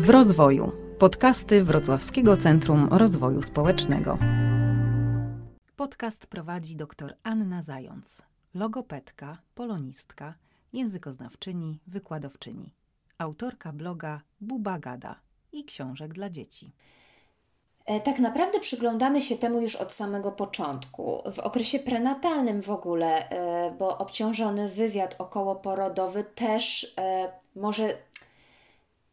W rozwoju. Podcasty Wrocławskiego Centrum Rozwoju Społecznego. Podcast prowadzi dr Anna Zając, logopedka, polonistka, językoznawczyni, wykładowczyni, autorka bloga Buba Gada i książek dla dzieci. E, tak naprawdę przyglądamy się temu już od samego początku. W okresie prenatalnym w ogóle, e, bo obciążony wywiad okołoporodowy też e, może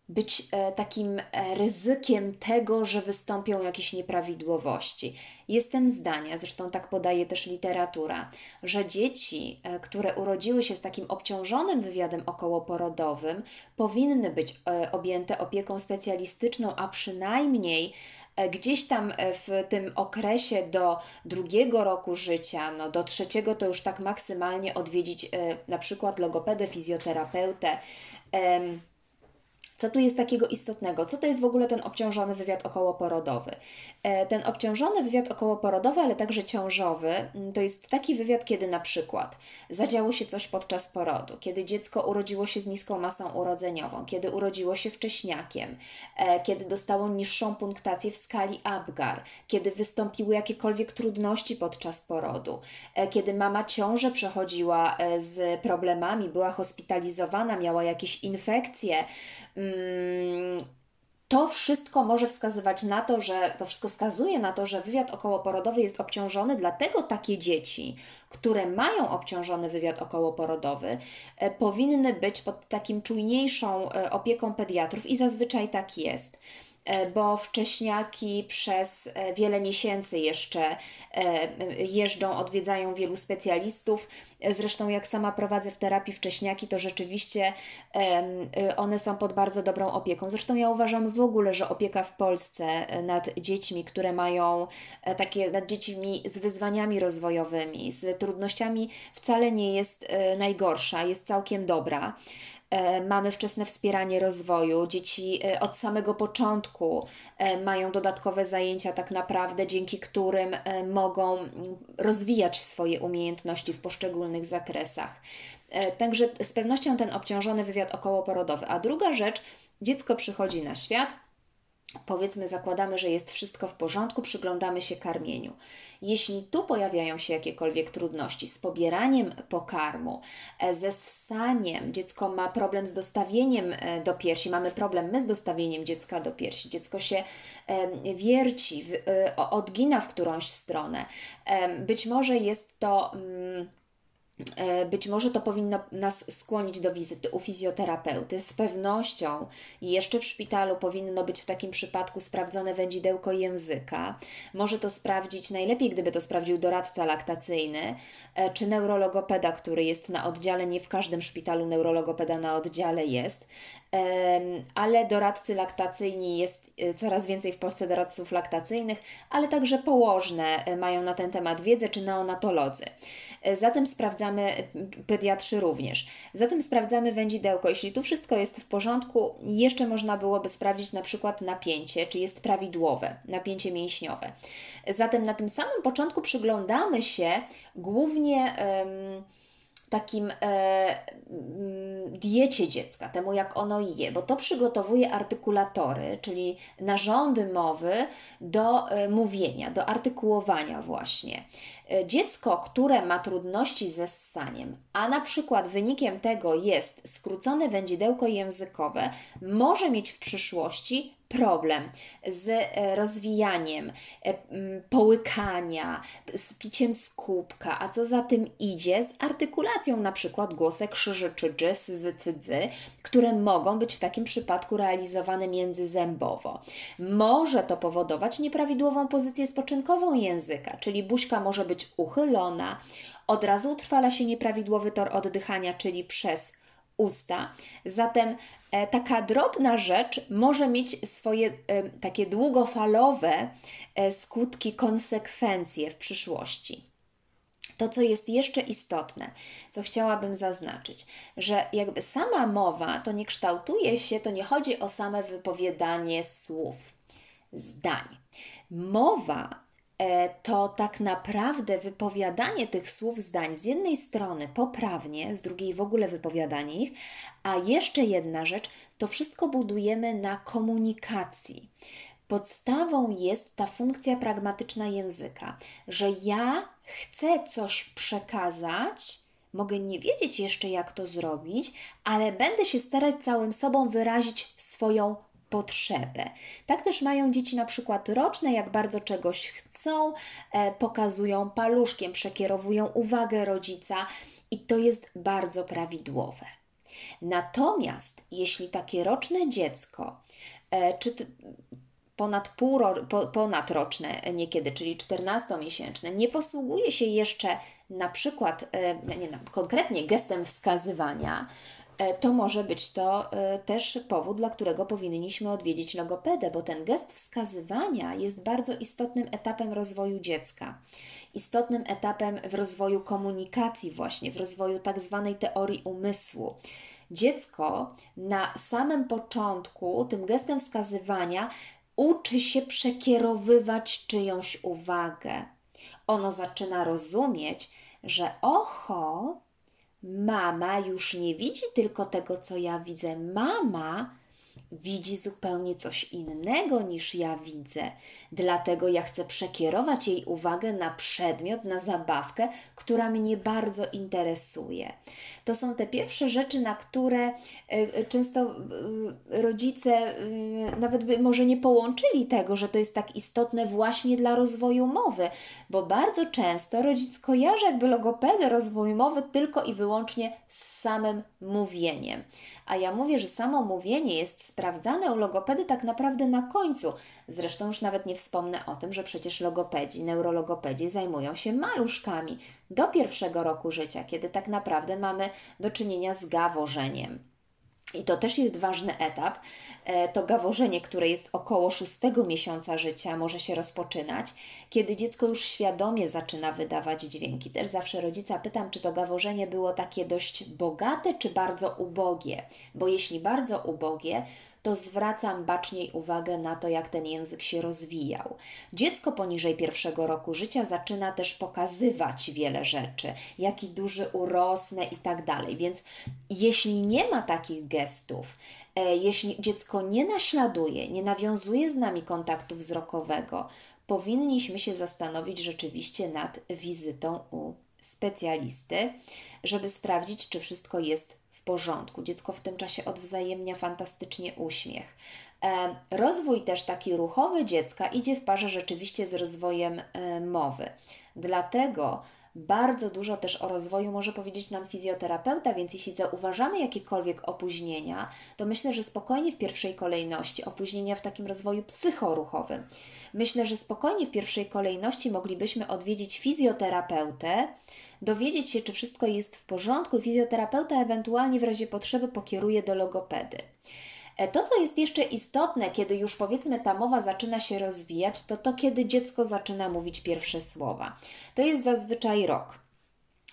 być takim ryzykiem tego, że wystąpią jakieś nieprawidłowości. Jestem zdania, zresztą tak podaje też literatura, że dzieci, które urodziły się z takim obciążonym wywiadem okołoporodowym, powinny być objęte opieką specjalistyczną, a przynajmniej E, gdzieś tam e, w tym okresie do drugiego roku życia, no do trzeciego to już tak maksymalnie odwiedzić e, na przykład logopedę, fizjoterapeutę. Co tu jest takiego istotnego? Co to jest w ogóle ten obciążony wywiad okołoporodowy? E, ten obciążony wywiad okołoporodowy, ale także ciążowy, mm, to jest taki wywiad, kiedy na przykład zadziało się coś podczas porodu, kiedy dziecko urodziło się z niską masą urodzeniową, kiedy urodziło się wcześniakiem, e, kiedy dostało niższą punktację w skali Apgar, kiedy wystąpiły jakiekolwiek trudności podczas porodu, e, kiedy mama ciążę przechodziła z problemami, była hospitalizowana, miała jakieś infekcje, to wszystko może wskazywać na to, że to wszystko wskazuje na to, że wywiad okołoporodowy jest obciążony, dlatego takie dzieci, które mają obciążony wywiad okołoporodowy, e, powinny być pod takim czujniejszą e, opieką pediatrów i zazwyczaj tak jest. E, bo wcześniaki przez e, wiele miesięcy jeszcze e, jeżdżą, odwiedzają wielu specjalistów. Zresztą, jak sama prowadzę w terapii wcześniaki, to rzeczywiście one są pod bardzo dobrą opieką. Zresztą, ja uważam w ogóle, że opieka w Polsce nad dziećmi, które mają takie, nad dziećmi z wyzwaniami rozwojowymi, z trudnościami, wcale nie jest najgorsza, jest całkiem dobra. E, mamy wczesne wspieranie rozwoju. Dzieci e, od samego początku e, mają dodatkowe zajęcia, tak naprawdę, dzięki którym mogą rozwijać swoje umiejętności w poszczególnych zakresach. Także z pewnością ten obciążony wywiad okołoporodowy. A druga rzecz, dziecko przychodzi na świat powiedzmy, zakładamy, że jest wszystko w porządku, przyglądamy się karmieniu. Jeśli tu pojawiają się jakiekolwiek trudności z pobieraniem pokarmu, e, ze ssaniem, dziecko ma problem z dostawieniem e, do piersi, mamy problem my z dostawieniem dziecka do piersi, dziecko się wierci, e, odgina w którąś stronę, być może jest to. E, być może to powinno nas skłonić do wizyty u fizjoterapeuty. Z pewnością jeszcze w szpitalu powinno być w takim przypadku sprawdzone wędzidełko języka. Może to sprawdzić, najlepiej gdyby to sprawdził doradca laktacyjny e, czy neurologopeda, który jest na oddziale. Nie w każdym szpitalu neurologopeda na oddziale jest ale doradcy laktacyjni jest e, coraz więcej w Polsce doradców laktacyjnych, ale także położne mają na ten temat wiedzę, czy neonatolodzy. Zatem sprawdzamy, e, pediatrzy również. Zatem sprawdzamy wędzidełko. Jeśli tu wszystko jest w porządku, jeszcze można byłoby sprawdzić na przykład napięcie, czy jest prawidłowe, napięcie mięśniowe. Zatem na tym samym początku przyglądamy się głównie. Um, takim e, mm, diecie dziecka, temu jak ono je, bo to przygotowuje artykulatory, czyli narządy mowy do e, mówienia, do artykułowania właśnie. E, dziecko, które ma trudności ze ssaniem, a na przykład wynikiem tego jest skrócone wędzidełko językowe, może mieć w przyszłości problem z e, rozwijaniem e, połykania, z piciem z kubka, a co za tym idzie, z artykulacją na przykład głosek krzyży czy dżys, z cydzy, które mogą być w takim przypadku realizowane międzyzębowo. Może to powodować nieprawidłową pozycję spoczynkową języka, czyli buźka może być uchylona, od razu utrwala się nieprawidłowy tor oddychania, czyli przez usta. Zatem e, taka drobna rzecz może mieć swoje e, takie długofalowe e, skutki, konsekwencje w przyszłości. To, co jest jeszcze istotne, co chciałabym zaznaczyć, że jakby sama mowa to nie kształtuje się, to nie chodzi o same wypowiadanie słów, zdań. Mowa to tak naprawdę wypowiadanie tych słów, zdań z jednej strony poprawnie, z drugiej w ogóle wypowiadanie ich, a jeszcze jedna rzecz, to wszystko budujemy na komunikacji. Podstawą jest ta funkcja pragmatyczna języka, że ja chcę coś przekazać, mogę nie wiedzieć jeszcze, jak to zrobić, ale będę się starać całym sobą wyrazić swoją potrzebę. Tak też mają dzieci na przykład roczne, jak bardzo czegoś chcą, e, pokazują paluszkiem, przekierowują uwagę rodzica i to jest bardzo prawidłowe. Natomiast jeśli takie roczne dziecko, e, czy ponad, pół, po, ponadroczne niekiedy, czyli 14-miesięczne, nie posługuje się jeszcze na przykład, e, nie, konkretnie gestem wskazywania, to może być to e, też powód, dla którego powinniśmy odwiedzić logopedę, bo ten gest wskazywania jest bardzo istotnym etapem rozwoju dziecka. Istotnym etapem w rozwoju komunikacji, właśnie w rozwoju tak zwanej teorii umysłu. Dziecko na samym początku tym gestem wskazywania uczy się przekierowywać czyjąś uwagę. Ono zaczyna rozumieć, że oho, mama już nie widzi tylko tego, co ja widzę. Mama widzi zupełnie coś innego niż ja widzę. Dlatego ja chcę przekierować jej uwagę na przedmiot, na zabawkę, która mnie bardzo interesuje. To są te pierwsze rzeczy, na które e, e, często e, rodzice nawet by może nie połączyli tego, że to jest tak istotne właśnie dla rozwoju mowy, bo bardzo często rodzic kojarzy jakby logopedę rozwoju mowy tylko i wyłącznie z samym mówieniem. A ja mówię, że samo mówienie jest sprawdzane u logopedy tak naprawdę na końcu. Zresztą już nawet nie wspomnę o tym, że przecież logopedzi, neurologopedzi zajmują się maluszkami do pierwszego roku życia, kiedy tak naprawdę mamy do czynienia z gaworzeniem. I to też jest ważny etap. E, to gaworzenie, które jest około szóstego miesiąca życia, może się rozpoczynać, kiedy dziecko już świadomie zaczyna wydawać dźwięki. Też zawsze rodzica pytam, czy to gaworzenie było takie dość bogate, czy bardzo ubogie. Bo jeśli bardzo ubogie, to zwracam baczniej uwagę na to, jak ten język się rozwijał. Dziecko poniżej pierwszego roku życia zaczyna też pokazywać wiele rzeczy, jaki duży urosnę i tak dalej. Więc jeśli nie ma takich gestów, e, jeśli dziecko nie naśladuje, nie nawiązuje z nami kontaktu wzrokowego, powinniśmy się zastanowić rzeczywiście nad wizytą u specjalisty, żeby sprawdzić, czy wszystko jest porządku. Dziecko w tym czasie odwzajemnia fantastycznie uśmiech. E, rozwój też taki ruchowy dziecka idzie w parze rzeczywiście z rozwojem e, mowy. Dlatego bardzo dużo też o rozwoju może powiedzieć nam fizjoterapeuta, więc jeśli zauważamy jakiekolwiek opóźnienia, to myślę, że spokojnie w pierwszej kolejności opóźnienia w takim rozwoju psychoruchowym. Myślę, że spokojnie w pierwszej kolejności moglibyśmy odwiedzić fizjoterapeutę, dowiedzieć się, czy wszystko jest w porządku. Fizjoterapeuta ewentualnie w razie potrzeby pokieruje do logopedy. E, to, co jest jeszcze istotne, kiedy już powiedzmy ta mowa zaczyna się rozwijać, to to, kiedy dziecko zaczyna mówić pierwsze słowa. To jest zazwyczaj rok.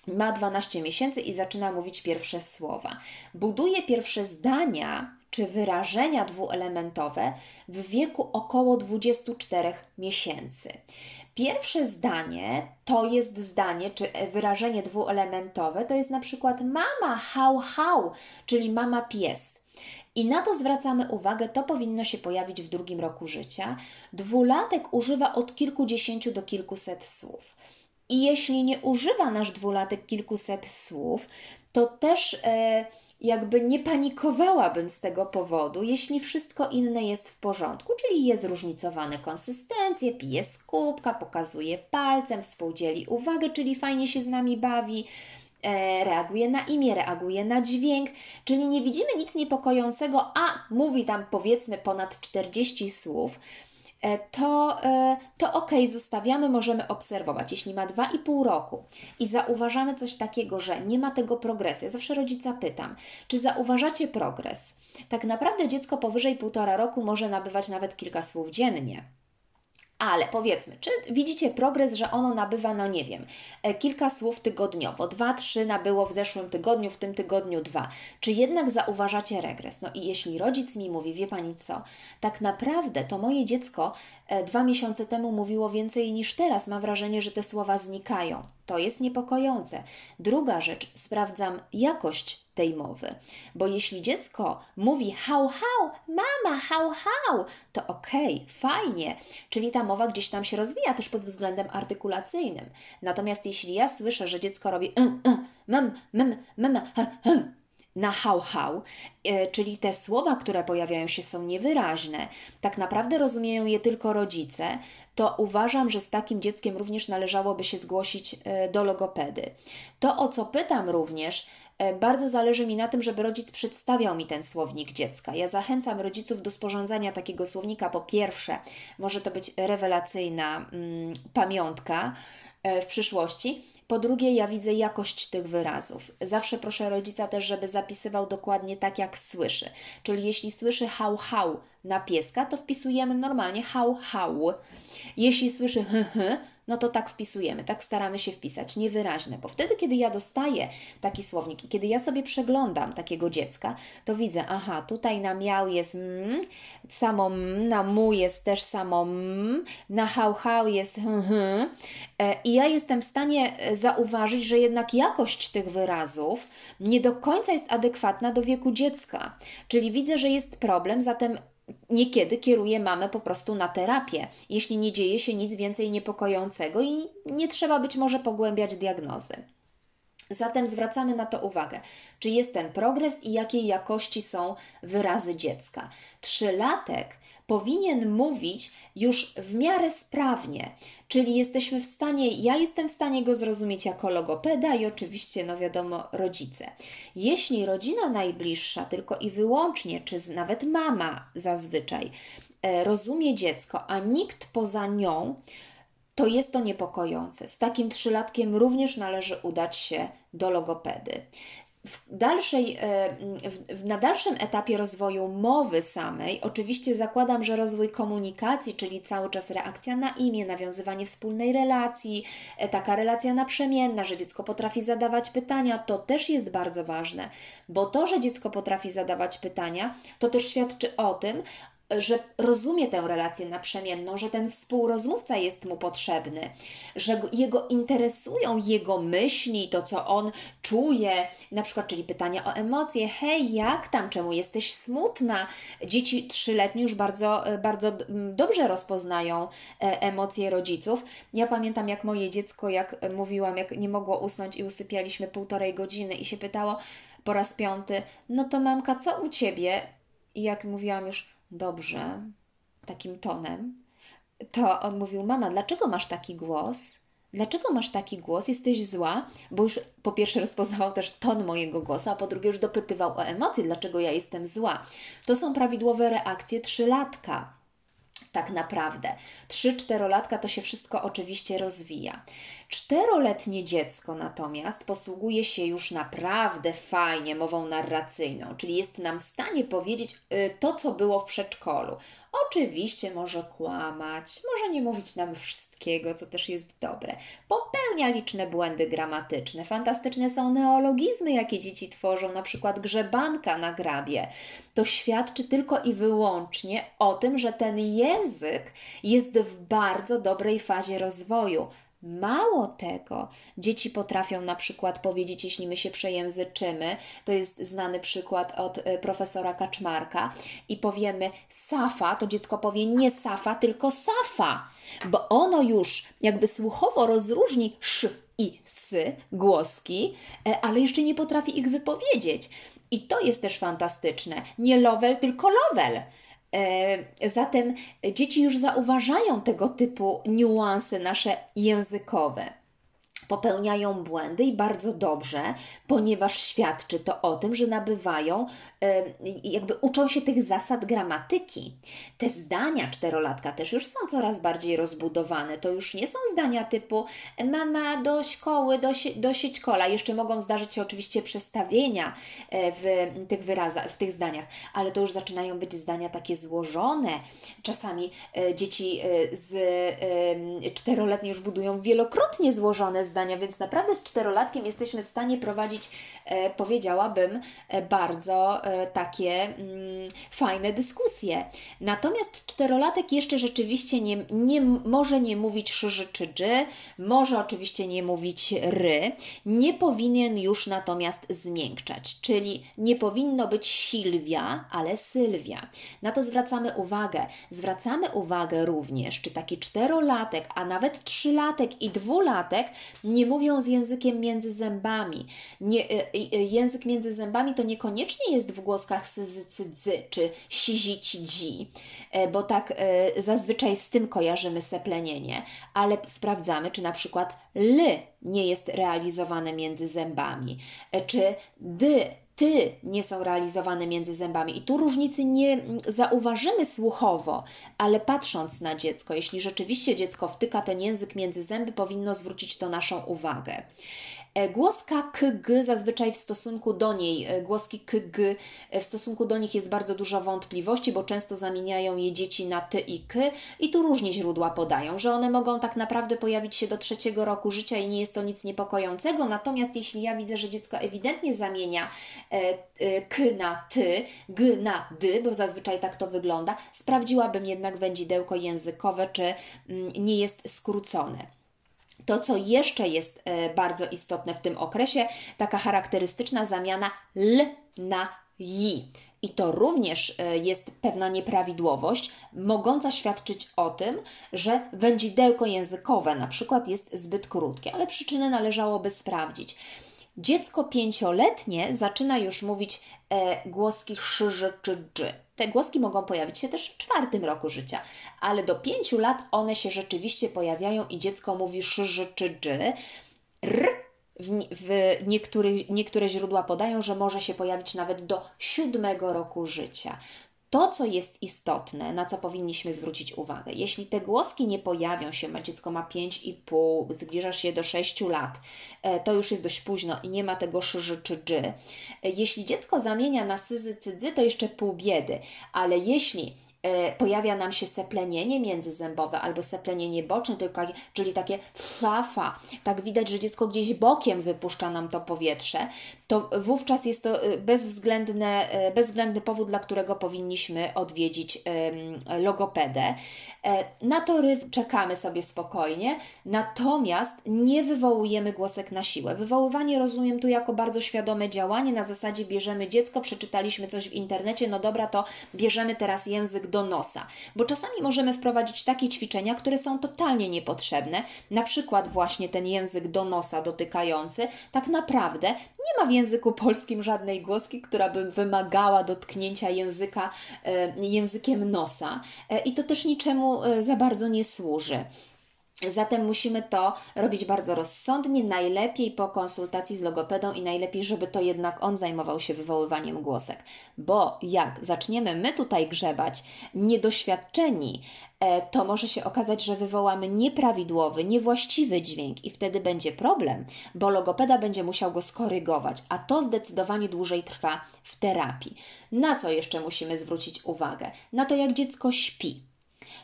Ma 12 miesięcy i zaczyna mówić pierwsze słowa. Buduje pierwsze zdania czy wyrażenia dwuelementowe w wieku około 24 miesięcy. Pierwsze zdanie to jest zdanie, czy wyrażenie dwuelementowe, to jest na przykład mama, hał, hał, czyli mama pies. I na to zwracamy uwagę, to powinno się pojawić w drugim roku życia. Dwulatek używa od kilkudziesięciu do kilkuset słów. I jeśli nie używa nasz dwulatek kilkuset słów, to też. Yy, jakby nie panikowałabym z tego powodu, jeśli wszystko inne jest w porządku, czyli je zróżnicowane konsystencje, pije z kubka, pokazuje palcem, współdzieli uwagę, czyli fajnie się z nami bawi, e, reaguje na imię, reaguje na dźwięk, czyli nie widzimy nic niepokojącego, a mówi tam powiedzmy ponad 40 słów, to, e, to ok, zostawiamy, możemy obserwować. Jeśli ma 2,5 roku i zauważamy coś takiego, że nie ma tego progresu, ja zawsze rodzica pytam, czy zauważacie progres? Tak naprawdę dziecko powyżej 1,5 roku może nabywać nawet kilka słów dziennie. Ale powiedzmy, czy widzicie progres, że ono nabywa, no nie wiem, e, kilka słów tygodniowo, dwa, trzy nabyło w zeszłym tygodniu, w tym tygodniu dwa. Czy jednak zauważacie regres? No i jeśli rodzic mi mówi, wie pani co, tak naprawdę to moje dziecko dwa miesiące temu mówiło więcej niż teraz, ma wrażenie, że te słowa znikają. To jest niepokojące. Druga rzecz, sprawdzam jakość tej mowy, bo jeśli dziecko mówi hał, hał, mama, hał, hał, to okej, okay, fajnie, czyli ta mowa gdzieś tam się rozwija też pod względem artykulacyjnym. Natomiast jeśli ja słyszę, że dziecko robi y, mem, mem, mem, h, h, na hał-hał, e, czyli te słowa, które pojawiają się, są niewyraźne, tak naprawdę rozumieją je tylko rodzice, to uważam, że z takim dzieckiem również należałoby się zgłosić e, do logopedy. To, o co pytam również, e, bardzo zależy mi na tym, żeby rodzic przedstawiał mi ten słownik dziecka. Ja zachęcam rodziców do sporządzania takiego słownika. Po pierwsze, może to być rewelacyjna mm, pamiątka w przyszłości po drugie, ja widzę jakość tych wyrazów. Zawsze proszę rodzica też, żeby zapisywał dokładnie tak, jak słyszy. Czyli jeśli słyszy hał, hał na pieska, to wpisujemy normalnie hał, hał. Jeśli słyszy hy, hy, no to tak wpisujemy, tak staramy się wpisać, niewyraźne, bo wtedy, kiedy ja dostaję taki słownik i kiedy ja sobie przeglądam takiego dziecka, to widzę, aha, tutaj na miał jest mm, samo mm, na mu jest też samo mm, na hał, hał jest hm, hm. I ja jestem w stanie e, zauważyć, że jednak jakość tych wyrazów nie do końca jest adekwatna do wieku dziecka. Czyli widzę, że jest problem, zatem niekiedy kieruje mamę po prostu na terapię, jeśli nie dzieje się nic więcej niepokojącego i nie trzeba być może pogłębiać diagnozy. Zatem zwracamy na to uwagę, czy jest ten progres i jakiej jakości są wyrazy dziecka. Trzylatek powinien mówić już w miarę sprawnie, czyli jesteśmy w stanie, ja jestem w stanie go zrozumieć jako logopeda i oczywiście, no wiadomo, rodzice. Jeśli rodzina najbliższa tylko i wyłącznie, czy nawet mama zazwyczaj, e, rozumie dziecko, a nikt poza nią, to jest to niepokojące. Z takim trzylatkiem również należy udać się do logopedy w dalszej, e, na dalszym etapie rozwoju mowy samej, oczywiście zakładam, że rozwój komunikacji, czyli cały czas reakcja na imię, nawiązywanie wspólnej relacji, e, taka relacja naprzemienna, że dziecko potrafi zadawać pytania, to też jest bardzo ważne, bo to, że dziecko potrafi zadawać pytania, to też świadczy o tym, że rozumie tę relację naprzemienną, że ten współrozmówca jest mu potrzebny, że jego interesują jego myśli, to co on czuje, na przykład, czyli pytania o emocje. Hej, jak tam, czemu jesteś smutna? Dzieci trzyletnie już bardzo, bardzo dobrze rozpoznają e, emocje rodziców. Ja pamiętam, jak moje dziecko, jak mówiłam, jak nie mogło usnąć i usypialiśmy półtorej godziny i się pytało po raz piąty, no to mamka, co u ciebie? I jak mówiłam już, dobrze, takim tonem, to on mówił: Mama, dlaczego masz taki głos? Dlaczego masz taki głos? Jesteś zła? Bo już po pierwsze rozpoznawał też ton mojego głosu, a po drugie już dopytywał o emocje, dlaczego ja jestem zła. To są prawidłowe reakcje trzylatka tak naprawdę. Trzy-czterolatka to się wszystko oczywiście rozwija. Czteroletnie dziecko natomiast posługuje się już naprawdę fajnie mową narracyjną, czyli jest nam w stanie powiedzieć y, to, co było w przedszkolu. Oczywiście może kłamać, może nie mówić nam wszystkiego, co też jest dobre. Popełnia liczne błędy gramatyczne. Fantastyczne są neologizmy, jakie dzieci tworzą, na przykład grzebanka na grabie. To świadczy tylko i wyłącznie o tym, że ten język jest w bardzo dobrej fazie rozwoju. Mało tego, dzieci potrafią na przykład powiedzieć, jeśli my się przejęzyczymy, to jest znany przykład od e, profesora Kaczmarka, i powiemy safa, to dziecko powie nie safa, tylko safa, bo ono już jakby słuchowo rozróżni sz i s głoski, e, ale jeszcze nie potrafi ich wypowiedzieć. I to jest też fantastyczne. Nie lowel, tylko lowel. E, zatem dzieci już zauważają tego typu niuanse nasze językowe. Popełniają błędy i bardzo dobrze, ponieważ świadczy to o tym, że nabywają, jakby uczą się tych zasad gramatyki. Te zdania czterolatka też już są coraz bardziej rozbudowane. To już nie są zdania typu mama do szkoły, do, do siedźkola. Jeszcze mogą zdarzyć się oczywiście przestawienia e, w tych wyrazach, w tych zdaniach, ale to już zaczynają być zdania takie złożone. Czasami e, dzieci e, z czteroletnie już budują wielokrotnie złożone zdania, więc naprawdę z czterolatkiem jesteśmy w stanie prowadzić, e, powiedziałabym, e, bardzo e, takie mm, fajne dyskusje. Natomiast czterolatek jeszcze rzeczywiście nie, nie może nie mówić szy czy dży, może oczywiście nie mówić ry, nie powinien już natomiast zmiękczać, czyli nie powinno być Silwia, ale Sylwia. Na to zwracamy uwagę. Zwracamy uwagę również, czy taki czterolatek, a nawet trzylatek i dwulatek nie mówią z językiem między zębami. Nie, y, y, język między zębami to niekoniecznie jest w głoskach syzy, cydzy czy sizi, dzi, e, bo tak e, zazwyczaj z tym kojarzymy seplenienie, ale sprawdzamy, czy na przykład l nie jest realizowane między zębami, e, czy dy ty nie są realizowane między zębami. I tu różnicy nie zauważymy słuchowo, ale patrząc na dziecko, jeśli rzeczywiście dziecko wtyka ten język między zęby, powinno zwrócić to naszą uwagę. E, głoska kg zazwyczaj w stosunku do niej, e, głoski kg e, w stosunku do nich jest bardzo dużo wątpliwości, bo często zamieniają je dzieci na ty i k i tu różnie źródła podają, że one mogą tak naprawdę pojawić się do trzeciego roku życia i nie jest to nic niepokojącego, natomiast jeśli ja widzę, że dziecko ewidentnie zamienia k na ty, g na dy, bo zazwyczaj tak to wygląda, sprawdziłabym jednak wędzidełko językowe, czy mm, nie jest skrócone. To, co jeszcze jest e, bardzo istotne w tym okresie, taka charakterystyczna zamiana l na i. I to również e, jest pewna nieprawidłowość, mogąca świadczyć o tym, że wędzidełko językowe na przykład jest zbyt krótkie, ale przyczyny należałoby sprawdzić. Dziecko pięcioletnie zaczyna już mówić e, głoski sz, czy dż. Te głoski mogą pojawić się też w czwartym roku życia, ale do pięciu lat one się rzeczywiście pojawiają i dziecko mówi sz, czy dż. R w, w niektórych, niektóre źródła podają, że może się pojawić nawet do siódmego roku życia to, co jest istotne, na co powinniśmy zwrócić uwagę, jeśli te głoski nie pojawią się, ma dziecko ma 5,5, zbliżasz się do 6 lat, e, to już jest dość późno i nie ma tego szyży czy dży. E, jeśli dziecko zamienia na syzy, cydzy, to jeszcze pół biedy, ale jeśli pojawia nam się seplenienie międzyzębowe albo seplenienie boczne, czyli takie szafa. Tak widać, że dziecko gdzieś bokiem wypuszcza nam to powietrze, to wówczas jest to e, bezwzględne, e, bezwzględny powód, dla którego powinniśmy odwiedzić logopedę. Na to czekamy sobie spokojnie, natomiast nie wywołujemy głosek na siłę. Wywoływanie rozumiem tu jako bardzo świadome działanie, na zasadzie bierzemy dziecko, przeczytaliśmy coś w internecie, no dobra, to bierzemy teraz język do nosa, bo czasami możemy wprowadzić takie ćwiczenia, które są totalnie niepotrzebne, na przykład właśnie ten język do nosa dotykający, tak naprawdę nie ma w języku polskim żadnej głoski, która by wymagała dotknięcia języka e, językiem nosa e, i to też niczemu e, za bardzo nie służy. Zatem musimy to robić bardzo rozsądnie, najlepiej po konsultacji z logopedą i najlepiej, żeby to jednak on zajmował się wywoływaniem głosek. Bo jak zaczniemy my tutaj grzebać, niedoświadczeni, e, to może się okazać, że wywołamy nieprawidłowy, niewłaściwy dźwięk i wtedy będzie problem, bo logopeda będzie musiał go skorygować, a to zdecydowanie dłużej trwa w terapii. Na co jeszcze musimy zwrócić uwagę? Na to, jak dziecko śpi.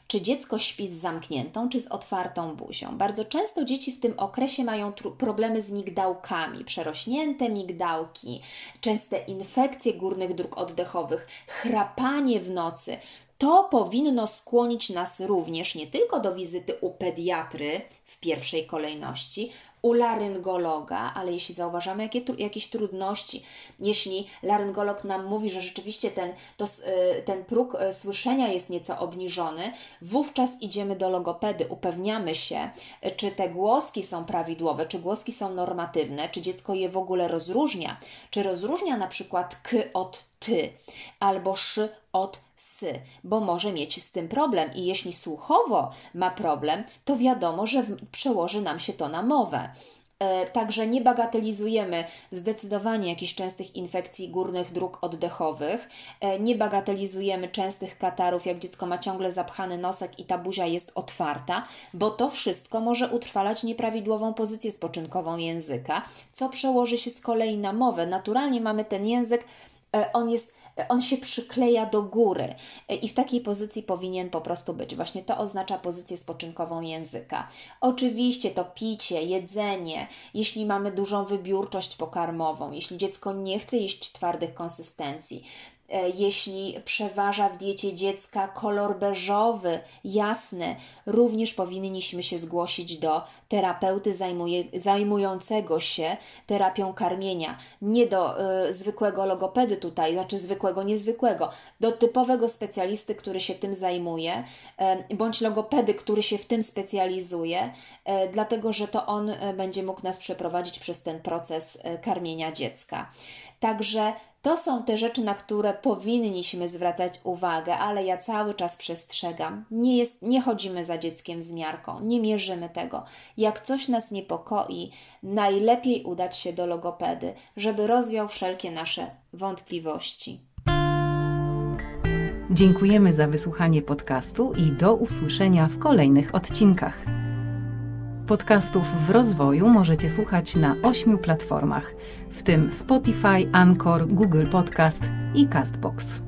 Czy dziecko śpi z zamkniętą, czy z otwartą buzią? Bardzo często dzieci w tym okresie mają problemy z migdałkami, przerośnięte migdałki, częste infekcje górnych dróg oddechowych, chrapanie w nocy. To powinno skłonić nas również nie tylko do wizyty u pediatry w pierwszej kolejności, u laryngologa, ale jeśli zauważamy jakie, jakieś trudności, jeśli laryngolog nam mówi, że rzeczywiście ten, to, y, ten próg y, słyszenia jest nieco obniżony, wówczas idziemy do logopedy, upewniamy się, czy te głoski są prawidłowe, czy głoski są normatywne, czy dziecko je w ogóle rozróżnia, czy rozróżnia na przykład k od ty albo sz od sy, bo może mieć z tym problem i jeśli słuchowo ma problem, to wiadomo, że przełoży nam się to na mowę. E, Także nie bagatelizujemy zdecydowanie jakichś częstych infekcji górnych dróg oddechowych, e, nie bagatelizujemy częstych katarów, jak dziecko ma ciągle zapchany nosek i ta buzia jest otwarta, bo to wszystko może utrwalać nieprawidłową pozycję spoczynkową języka, co przełoży się z kolei na mowę. Naturalnie mamy ten język, on jest on się przykleja do góry e, i w takiej pozycji powinien po prostu być. Właśnie to oznacza pozycję spoczynkową języka. Oczywiście to picie, jedzenie, jeśli mamy dużą wybiórczość pokarmową, jeśli dziecko nie chce jeść twardych konsystencji, e, jeśli przeważa w diecie dziecka kolor beżowy, jasny, również powinniśmy się zgłosić do terapeuty zajmuje, zajmującego się terapią karmienia. Nie do y, zwykłego logopedy tutaj, znaczy zwykłego, niezwykłego, do typowego specjalisty, który się tym zajmuje, y, bądź logopedy, który się w tym specjalizuje, y, dlatego że to on będzie mógł nas przeprowadzić przez ten proces karmienia dziecka. Także to są te rzeczy, na które powinniśmy zwracać uwagę, ale ja cały czas przestrzegam. Nie, jest, nie chodzimy za dzieckiem z miarką, nie mierzymy tego. Jak coś nas niepokoi, najlepiej udać się do logopedy, żeby rozwiał wszelkie nasze wątpliwości. Dziękujemy za wysłuchanie podcastu i do usłyszenia w kolejnych odcinkach. Podcastów w rozwoju możecie słuchać na ośmiu platformach, w tym Spotify, Anchor, Google Podcast i Castbox.